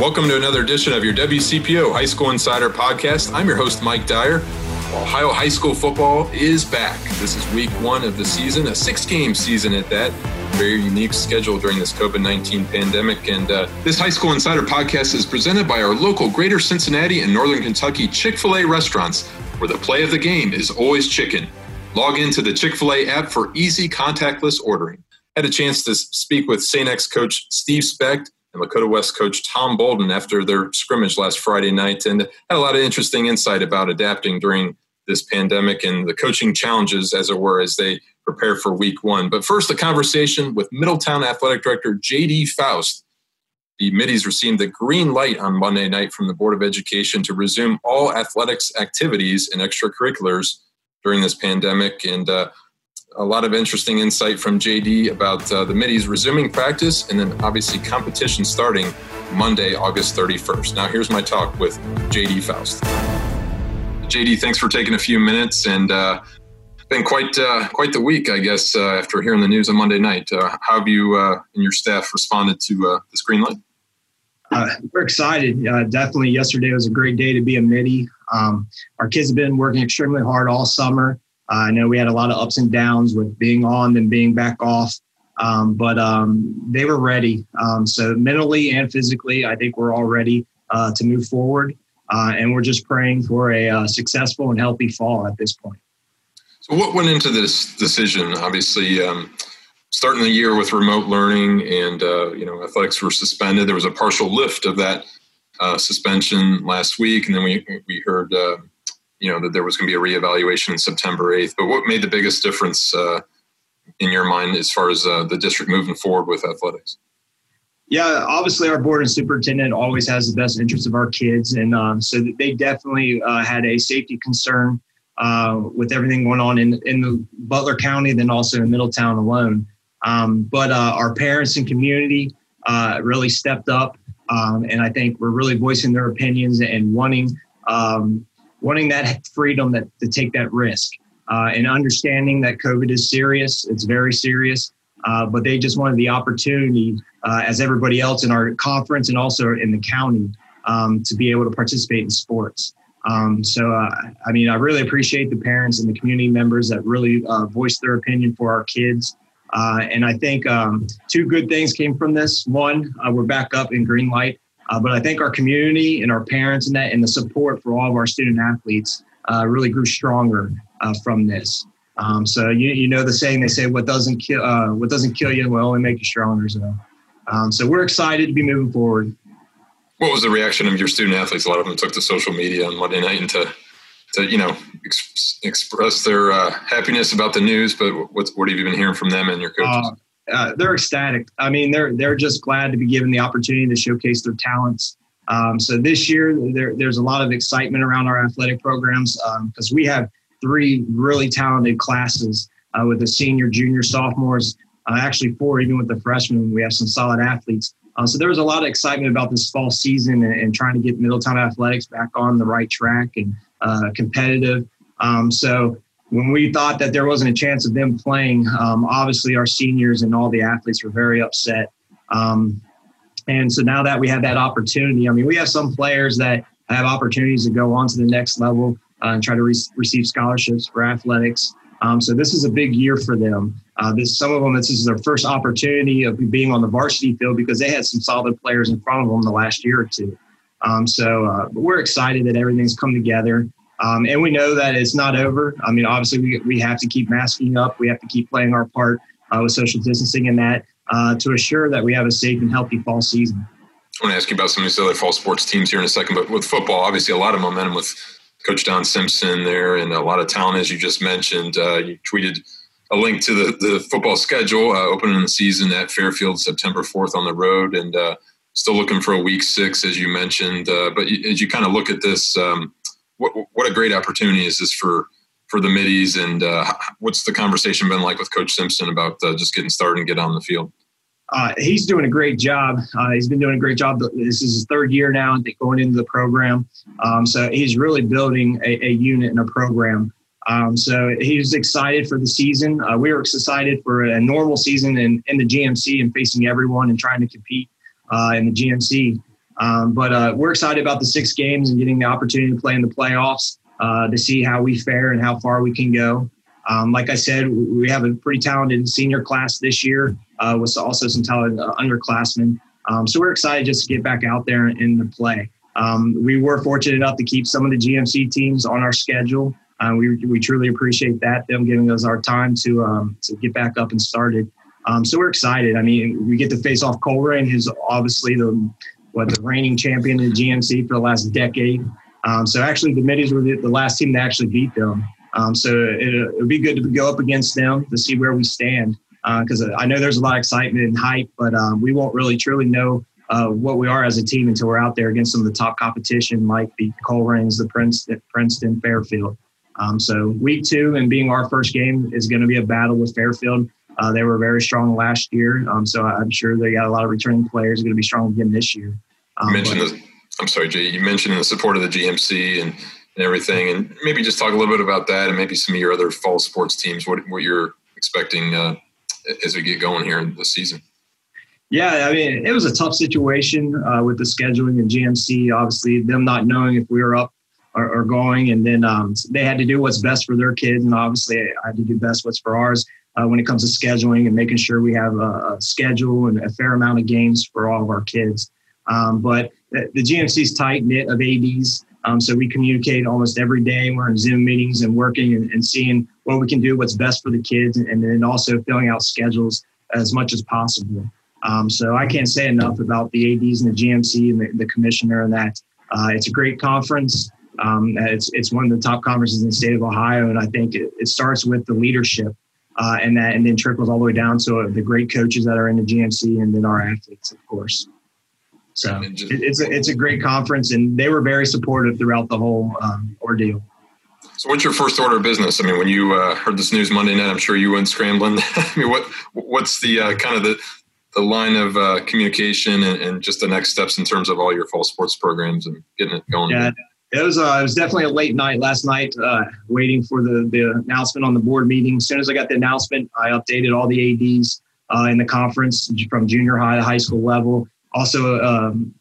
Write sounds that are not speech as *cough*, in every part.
Welcome to another edition of your WCPO High School Insider Podcast. I'm your host, Mike Dyer. Ohio high school football is back. This is week one of the season, a six game season at that. Very unique schedule during this COVID 19 pandemic. And uh, this High School Insider podcast is presented by our local Greater Cincinnati and Northern Kentucky Chick fil A restaurants, where the play of the game is always chicken. Log into the Chick fil A app for easy contactless ordering. Had a chance to speak with St. X coach Steve Specht and Lakota West coach Tom Bolden after their scrimmage last Friday night and had a lot of interesting insight about adapting during this pandemic and the coaching challenges, as it were, as they prepare for week one. But first, a conversation with Middletown Athletic Director J.D. Faust. The Middies received the green light on Monday night from the Board of Education to resume all athletics activities and extracurriculars during this pandemic. And uh, a lot of interesting insight from JD about uh, the Middies resuming practice and then obviously competition starting Monday, August 31st. Now, here's my talk with JD Faust. JD, thanks for taking a few minutes and uh, been quite uh, quite the week, I guess, uh, after hearing the news on Monday night. Uh, how have you uh, and your staff responded to uh, this green light? we're excited. definitely, yesterday was a great day to be a Middie. Um, our kids have been working extremely hard all summer. Uh, I know we had a lot of ups and downs with being on and being back off, um, but um, they were ready. Um, so mentally and physically, I think we're all ready uh, to move forward, uh, and we're just praying for a uh, successful and healthy fall at this point. So, what went into this decision? Obviously, um, starting the year with remote learning, and uh, you know, athletics were suspended. There was a partial lift of that suspension last week, and then we we heard you know that there was going to be a reevaluation September 8th. But what made the biggest difference uh, in your mind as far as uh, the district moving forward with athletics? Yeah, obviously our board and superintendent always has the best interest of our kids, and um, so they definitely uh, had a safety concern uh, with everything going on in in the Butler County, then also in Middletown alone. Um, but uh, our parents and community uh, really stepped up, um, and I think we're really voicing their opinions and wanting um, wanting that freedom that, to take that risk uh, and understanding that COVID is serious. It's very serious. Uh, but they just wanted the opportunity, uh, as everybody else in our conference and also in the county, um, to be able to participate in sports. Um, so, uh, I mean, I really appreciate the parents and the community members that really uh, voiced their opinion for our kids. Uh, and I think um, two good things came from this. One, we're back up in green light uh, but I think our community and our parents and that and the support for all of our student athletes uh, really grew stronger uh, from this. Um, so you, you know the saying they say what doesn't kill uh, what doesn't kill you will only make you stronger. So um, so we're excited to be moving forward. What was the reaction of your student athletes? A lot of them took to social media on Monday night and to to you know ex- express their uh, happiness about the news. But what what have you been hearing from them and your coaches? Uh, they're ecstatic. I mean, they're they're just glad to be given the opportunity to showcase their talents. Um, so this year, there, there's a lot of excitement around our athletic programs because um, we have three really talented classes uh, with the senior, junior, sophomores. Uh, actually, four even with the freshmen. We have some solid athletes. Uh, so there was a lot of excitement about this fall season and, and, trying to get Middletown athletics back on the right track and uh, competitive. Um, so when we thought that there wasn't a chance of them playing, um, obviously our seniors and all the athletes were very upset. Um, and so now that we have that opportunity, I mean, we have some players that have opportunities to go on to the next level uh, and try to re- receive scholarships for athletics. Um, so this is a big year for them. Uh, this, some of them, this is their first opportunity of being on the varsity field because they had some solid players in front of them the last year or two. Um, so uh, we're excited that everything's come together. Um, and we know that it's not over. I mean, obviously, we, we have to keep masking up. We have to keep playing our part uh, with social distancing and that uh, to assure that we have a safe and healthy fall season. I want to ask you about some of these other fall sports teams here in a second, but with football, obviously, a lot of momentum with Coach Don Simpson there and a lot of talent, as you just mentioned. Uh, you tweeted a link to the, the football schedule, uh, opening the season at Fairfield September 4th on the road, and uh, still looking for a week six, as you mentioned. Uh, but as you kind of look at this, um, what, what a great opportunity is this for for the middies? And uh, what's the conversation been like with coach simpson about uh, just getting started and get on the field? Uh, he's doing a great job. Uh, he's been doing a great job. This is his third year now going into the program. Um, so he's really building a, a unit and a program. Um, so he's excited for the season. Uh, we were excited for a normal season in, in the GMC and facing everyone and trying to compete uh, in the GMC. Um, but uh, we're excited about the six games and getting the opportunity to play in the playoffs uh, to see how we fare and how far we can go. Um, like I said, we have a pretty talented senior class this year uh, with also some talented uh, underclassmen. Um, so we're excited just to get back out there and to play. Um, we were fortunate enough to keep some of the GMC teams on our schedule. Uh, we, we truly appreciate that, them giving us our time to, um, to get back up and started. Um, so we're excited. I mean, we get to face off Colerain, who's obviously the what the reigning champion in the GMC for the last decade. Um, so actually, the Middies were the, the, last team to actually beat them. Um, so it, would be good to go up against them to see where we stand because uh, I know there's a lot of excitement and hype, but um, we won't really truly know uh, what we are as a team until we're out there against some of the top competition like the Colerains, the Princeton, Princeton Fairfield. Um, so week two and being our first game is going to be a battle with Fairfield. Uh, they were very strong last year, um, so I'm sure they got a lot of returning players going to be strong again this year. Um, you mentioned the, I'm sorry, Jay. You mentioned the support of the GMC and, and everything, and maybe just talk a little bit about that, and maybe some of your other fall sports teams. What what you're expecting uh, as we get going here in the season? Yeah, I mean, it was a tough situation uh, with the scheduling and GMC. Obviously, them not knowing if we were up or, or going, and then um, they had to do what's best for their kids, and obviously, I had to do best what's for ours uh, when it comes to scheduling and making sure we have a, a, schedule and a fair amount of games for all of our kids. Um, but the, the GMC is tight knit of ADs. Um, so we communicate almost every day. We're in Zoom meetings and working and, and seeing what we can do, what's best for the kids, and, and then also filling out schedules as much as possible. Um, so I can't say enough about the ADs and the GMC and the, the commissioner and that. Uh, it's a great conference. Um, it's, it's one of the top conferences in the state of Ohio, and I think it, it starts with the leadership uh, and that and then trickles all the way down So the great coaches that are in the GMC and then our athletes, of course. So just, it's a, it's a great conference, and they were very supportive throughout the whole um, ordeal. So, what's your first order of business? I mean, when you uh, heard this news Monday night, I'm sure you went scrambling. *laughs* I mean, what what's the uh, kind of the the line of uh, communication and, and, just the next steps in terms of all your fall sports programs and getting it going? Yeah, it was uh, it was definitely a late night last night, uh, waiting for the the announcement on the board meeting. As soon as I got the announcement, I updated all the ADs uh, in the conference from junior high to high school level. Also. Um,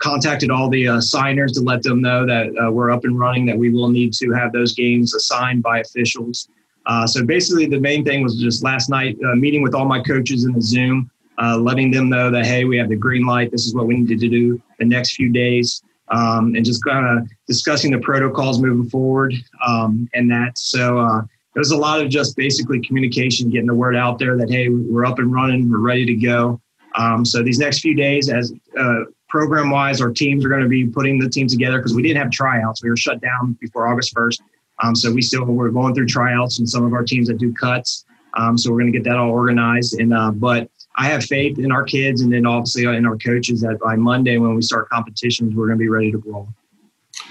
contacted all the uh, signers to let them know that uh, we're up and running that we will need to have those games assigned by officials uh, so basically the main thing was just last night meeting with all my coaches in the zoom letting them know that hey we have the green light this is what we needed to do the next few days um, and just kind of discussing the protocols moving forward um, and that. So uh, it was a lot of just basically communication, getting the word out there that hey, we're up and running, we're ready to go. Um, so these next few days, as uh, program wise, our teams are going to be putting the team together because we didn't have tryouts. We were shut down before August first. Um, so we still we're going through tryouts and some of our teams that do cuts. Um, so we're going to get that all organized. And uh, but I have faith in our kids and then obviously in our coaches that by Monday when we start competitions, we're going to be ready to roll.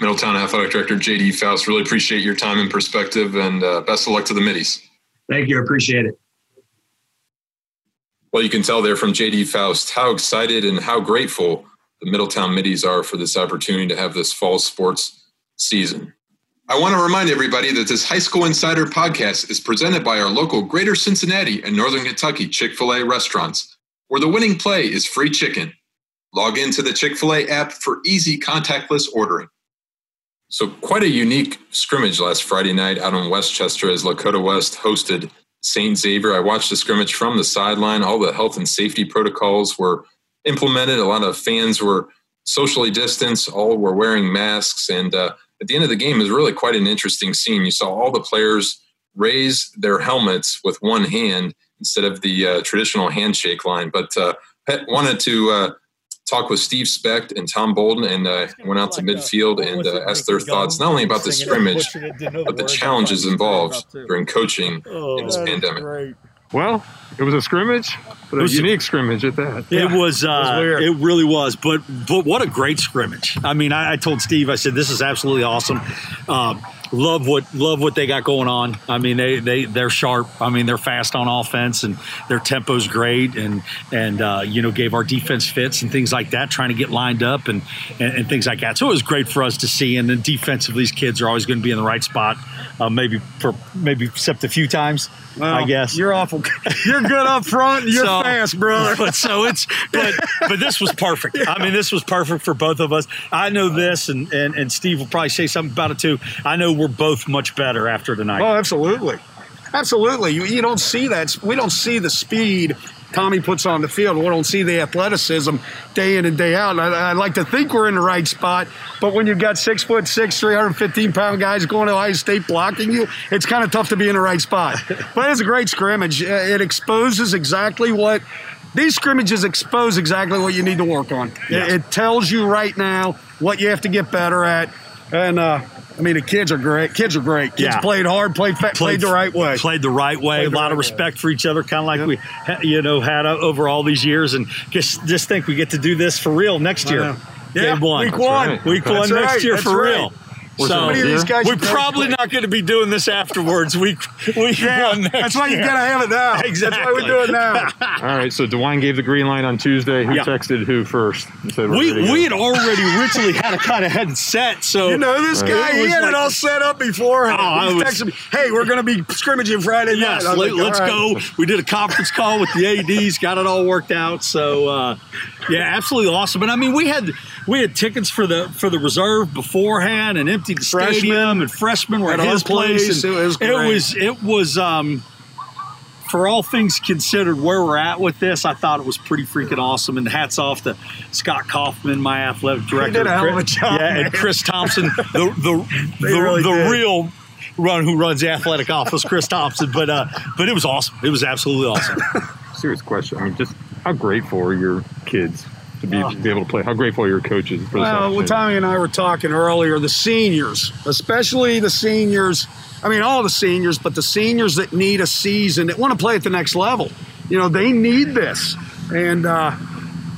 Middletown Athletic Director JD Faust, really appreciate your time and perspective and uh, best of luck to the middies. Thank you. I appreciate it. Well, you can tell there from JD Faust how excited and how grateful the Middletown middies are for this opportunity to have this fall sports season. I want to remind everybody that this High School Insider podcast is presented by our local Greater Cincinnati and Northern Kentucky Chick fil A restaurants, where the winning play is free chicken. Log into the Chick fil A app for easy contactless ordering. So, quite a unique scrimmage last Friday night out in West Chester as Lakota West hosted St. Xavier. I watched the scrimmage from the sideline. All the health and safety protocols were implemented. A lot of fans were socially distanced, all were wearing masks, and uh, at the end of the game is really quite an interesting scene. You saw all the players raise their helmets with one hand instead of the uh, traditional handshake line. But uh, wanted to uh, talk with Steve Specht and Tom Bolden and uh, went out to midfield and uh, asked their thoughts not only about the scrimmage, but the challenges involved during coaching in oh, this pandemic. Well, it was a scrimmage, but a was, unique scrimmage at that. It was. Uh, it, was it, really was. But but what a great scrimmage! I mean, I, I, told Steve, I said, "This is absolutely awesome." Um, love what love what they got going on. I mean, they they they're sharp. I mean, they're fast on offense and their tempo's great, and and uh, you know gave our defense fits and things like that, trying to get lined up and, and, and things like that. So it was great for us to see. And then defensively, these kids are always going to be in the right spot. Uh, maybe for maybe except a few times, well, I guess. You're awful. You're good up front. You're so, fast, brother. But so it's but but this was perfect. *laughs* I mean, this was perfect for both of us. I know this, and and and Steve will probably say something about it too. I know we're both much better after tonight. Oh, absolutely. Absolutely. You, you don't see that. We don't see the speed Tommy puts on the field. We don't see the athleticism day in and day out. And I, I, like to think we're in the right spot, but when you've got six foot six, 315 pound guys going to Ohio State blocking you, it's kind of tough to be in the right spot. *laughs* but it's a great scrimmage. It exposes exactly what these scrimmages expose exactly what you need to work on. It, it tells you right now what you have to get better at. And uh, I mean, the kids are great. Kids are great. Kids yeah. played hard, played, played, played the right way. Played the right way. Played a lot right of respect way. for each other, kind of like yep. we, you know, had uh, over all these years. And just just think we get to do this for real next year. Yeah, Game one. Week one. Right. Week one next year That's for right. real. So these guys we're probably not going to be doing this afterwards. We we yeah, that's why you gotta have it now. Exactly. That's why we do it now. *laughs* All right. So DeWine gave the green light on Tuesday. Who yeah. texted who first? we we had already originally had a kind of head set. So you know this right. guy, he had like, it all set up before. Oh, he texted me, "Hey, we're going to be scrimmaging Friday yes, night." Let, us right. go. We did a conference call with the ADs, got it all worked out. So uh, yeah, absolutely awesome. And I mean, we had we had tickets for the for the reserve beforehand and emptied the Freshman. stadium and freshmen were at, at his place. place. it was great. it was it was um, for all things considered, where we're at with this, I thought it was pretty freaking awesome. And hats off to Scott Kaufman, my athletic director. He did a hell of a job. Yeah, and Chris Thompson, the the *laughs* the, really the real run who runs the athletic office, Chris *laughs* Thompson. But uh, but it was awesome. It was absolutely awesome. *laughs* Serious question. I mean, just how grateful are your kids to be, be able to play. How grateful are your coaches for well, well, Tommy and I were talking earlier. The seniors, especially the seniors. I mean, all the seniors, but the seniors that need a season that want to play at the next level. You know, they need this, and uh,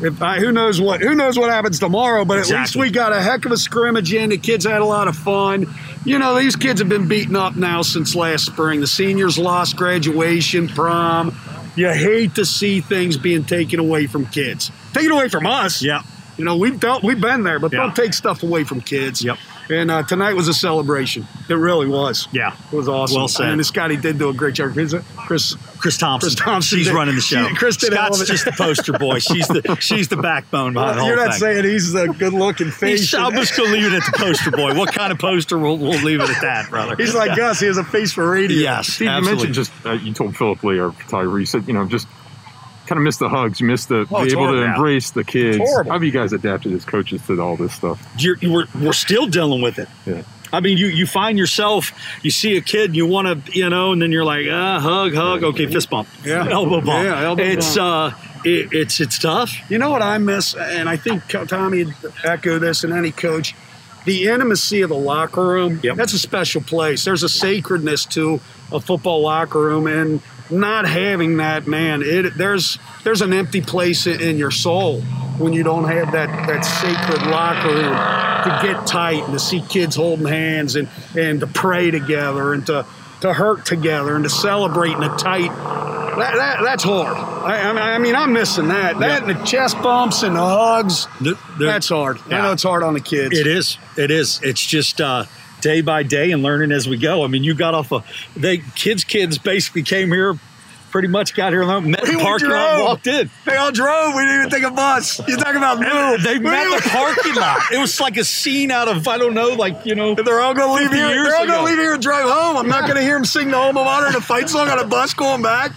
if I, who knows what who knows what happens tomorrow. But exactly. at least we got a heck of a scrimmage in. The kids had a lot of fun. You know, these kids have been beaten up now since last spring. The seniors lost graduation, prom. You hate to see things being taken away from kids. Taken away from us. Yeah. You know, we've dealt, we've been there, but yeah. don't take stuff away from kids. Yep. And uh, tonight was a celebration. It really was. Yeah, it was awesome. Well said. And Scotty did do a great job. Chris, Chris, Chris Thompson. Chris Thompson. She's did, running the show. She, Chris did Scott's just the poster boy. She's the *laughs* she's the backbone behind well, You're not thing. saying he's a good looking face. I'm just gonna leave it at the poster boy. What kind of poster? We'll, we'll leave it at that, brother. He's like us. He has a face for radio. Yes, Steve, absolutely. you mentioned just uh, you told Philip Lee, our photographer, you said you know just kind of miss the hugs. You miss the oh, be able to embrace the kids. How have you guys adapted as coaches to all this stuff? You're, we're, we're still dealing with it. Yeah. I mean, you, you find yourself, you see a kid, you want to, you know, and then you're like, ah, hug, hug, okay, fist bump, yeah, elbow bump. Yeah, elbow it's, bump. uh, it, it's it's tough. You know what I miss, and I think Tommy echo this, and any coach, the intimacy of the locker room. Yep. That's a special place. There's a sacredness to a football locker room, and not having that, man, it there's there's an empty place in your soul when you don't have that that sacred locker room to get tight and to see kids holding hands and and to pray together and to to hurt together and to celebrate in a tight. That, that, that's hard. I, I, mean, I'm missing that. That yeah. and the chest bumps and the hugs. The, the, that's hard. Yeah. I know it's hard on the kids. It is. It is. It's just. Uh, day by day and learning as we go. I mean, you got off a they kids kids basically came here pretty much got here alone, met we the parking lot, walked in. They all drove. We didn't even take a bus. You talking about move? They met the parking lot. It was like a scene out of I don't know, like you know. They're all gonna leave here. They're all gonna leave here and drive home. I'm not gonna hear them sing the alma mater and a fight song on a bus going back.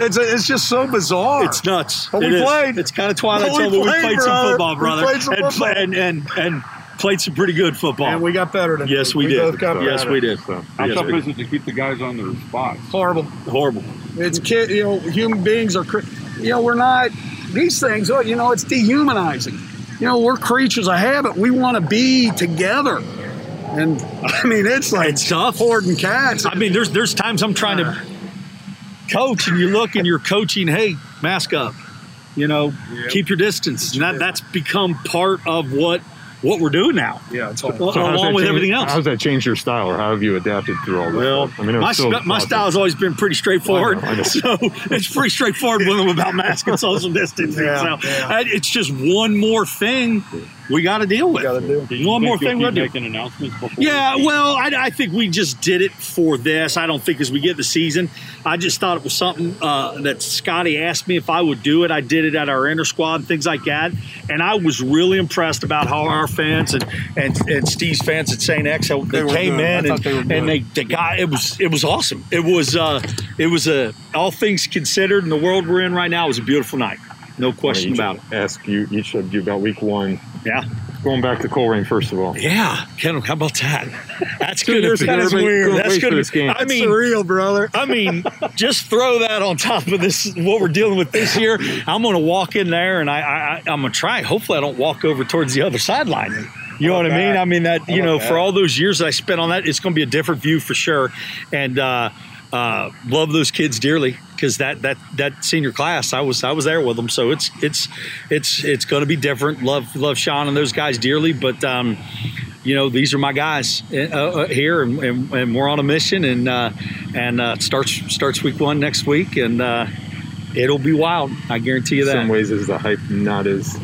It's a, it's just so bizarre. It's nuts. But it we is. played. It's kind of Twilight Zone, but we played some football, brother. We played some football. And, and, and, and played some pretty good football. And we got better than Yes, we, we did. yes, we did. So, how yes, tough is it to keep the guys on their spots? Horrible. Horrible. It's kid. You know, human beings are. You know, we're not these things. Oh, you know, it's dehumanizing. You know, we're creatures of habit. We want to be together. And I mean, it's like it's tough. Hoarding cats. I mean, there's there's times I'm trying to coach, and you look and you're coaching. Hey, mask up. You know, yep. keep your distance. And that, that's become part of what what we're doing now. Yeah, it's all, so along with change, everything else. How has that changed your style, or how have you adapted through all this? Well, I mean, my, st- my style has always been pretty straightforward. I know, I know. *laughs* So it's pretty straightforward with them about mask and social distancing. yeah, so yeah. it's just one more thing we got to deal with. Do. One more thing we'll do. Making announcements before. Yeah, well, I, I, think we just did it for this. I don't think as we get the season, I just thought it was something uh, that Scotty asked me if I would do it. I did it at our inner squad and things like that, and I was really impressed about how our fans and and, and Steve's fans at St. X they, they came in and, they, and they the guy it was it was awesome. It was uh, it was a all things considered in the world we're in right now it was a beautiful night. No question about it. Ask you each of you about week one. Yeah. Going back to Colerain, first of all. Yeah, Ken, how about that? That's good. That is weird. That's good. Game. I mean, real brother. *laughs* I mean, just throw that on top of this. What we're dealing with this year. I'm going to walk in there, and I, I, I'm going to try. Hopefully, I don't walk over towards the other sideline. You know what I mean? I mean that you know, for all those years that I spent on that, it's going to be a different view for sure. And uh, uh, love those kids dearly because that that that senior class I was I was there with them. So it's it's it's it's going to be different. Love love Sean and those guys dearly but um, you know these are my guys uh, uh, here and, and, and, we're on a mission and uh, and uh, starts starts week one next week and uh, it'll be wild. I guarantee you that. in some ways is the hype not as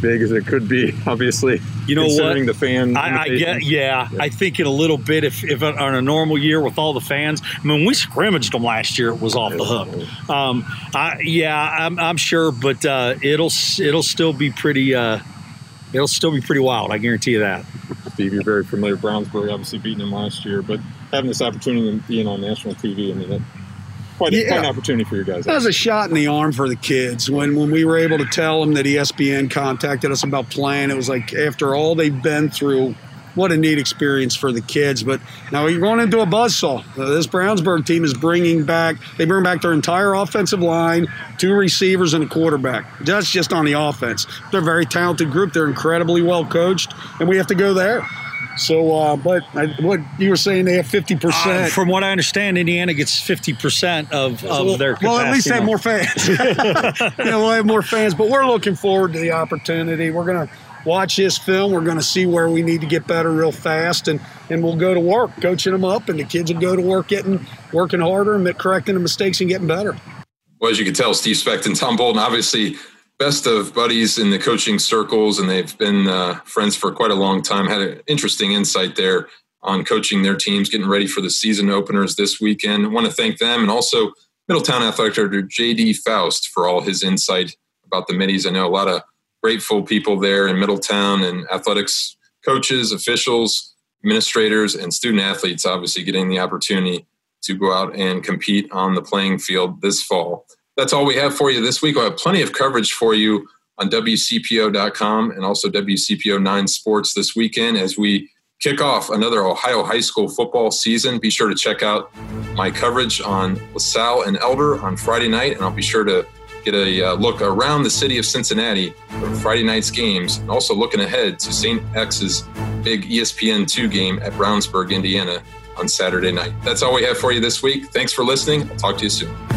big as it could be. Obviously, you know what? The fan, I, I get, yeah, yeah, I think in a little bit, if, if on a normal year with all the fans, I mean, we scrimmaged them last year, it was off the hook. Um, I, yeah, I'm, I'm sure, but uh, it'll it'll still be pretty. Uh, it'll still be pretty wild. I guarantee you that. Steve, you're very familiar with Brownsburg, obviously beating them last year, but having this opportunity of being on national TV, I mean, that, quite, yeah. quite an opportunity for you guys. That was a shot in the arm for the kids. When when we were able to tell them that ESPN contacted us about playing, it was like after all they've been through, what a neat experience for the kids. But now you're going into a buzzsaw. Uh, this Brownsburg team is bringing back, they bring back their entire offensive line, two receivers, and a quarterback. That's just on the offense. They're a very talented group. They're incredibly well coached, and we have to go there. So, uh, but I, what you were saying, they have fifty percent. Uh, from what I understand, Indiana gets fifty percent of, of well, their. Capacity. Well, at least they have more fans. *laughs* you know, we'll have more fans, but we're looking forward to the opportunity. We're going to watch this film. We're going to see where we need to get better real fast, and and we'll go to work coaching them up, and the kids will go to work getting working harder and correcting the mistakes and getting better. Well, as you can tell, Steve Specht and Tom Bolden obviously best of buddies in the coaching circles, and they've been uh, friends for quite a long time. Had an interesting insight there on coaching their teams, getting ready for the season openers this weekend. I want to thank them and also Middletown Athletic Director J.D. Faust for all his insight about the middies. I know a lot of grateful people there in Middletown and athletics coaches, officials, administrators, and student athletes obviously getting the opportunity to go out and compete on the playing field this fall that's all we have for you this week. We'll have plenty of coverage for you on WCPO.com and also WCPO 9 Sports this weekend as we kick off another Ohio high school football season. Be sure to check out my coverage on LaSalle and Elder on Friday night, and I'll be sure to get a uh, look around the city of Cincinnati for Friday night's games, and also looking ahead to St. X's big ESPN2 game at Brownsburg, Indiana on Saturday night. That's all we have for you this week. Thanks for listening. I'll talk to you soon.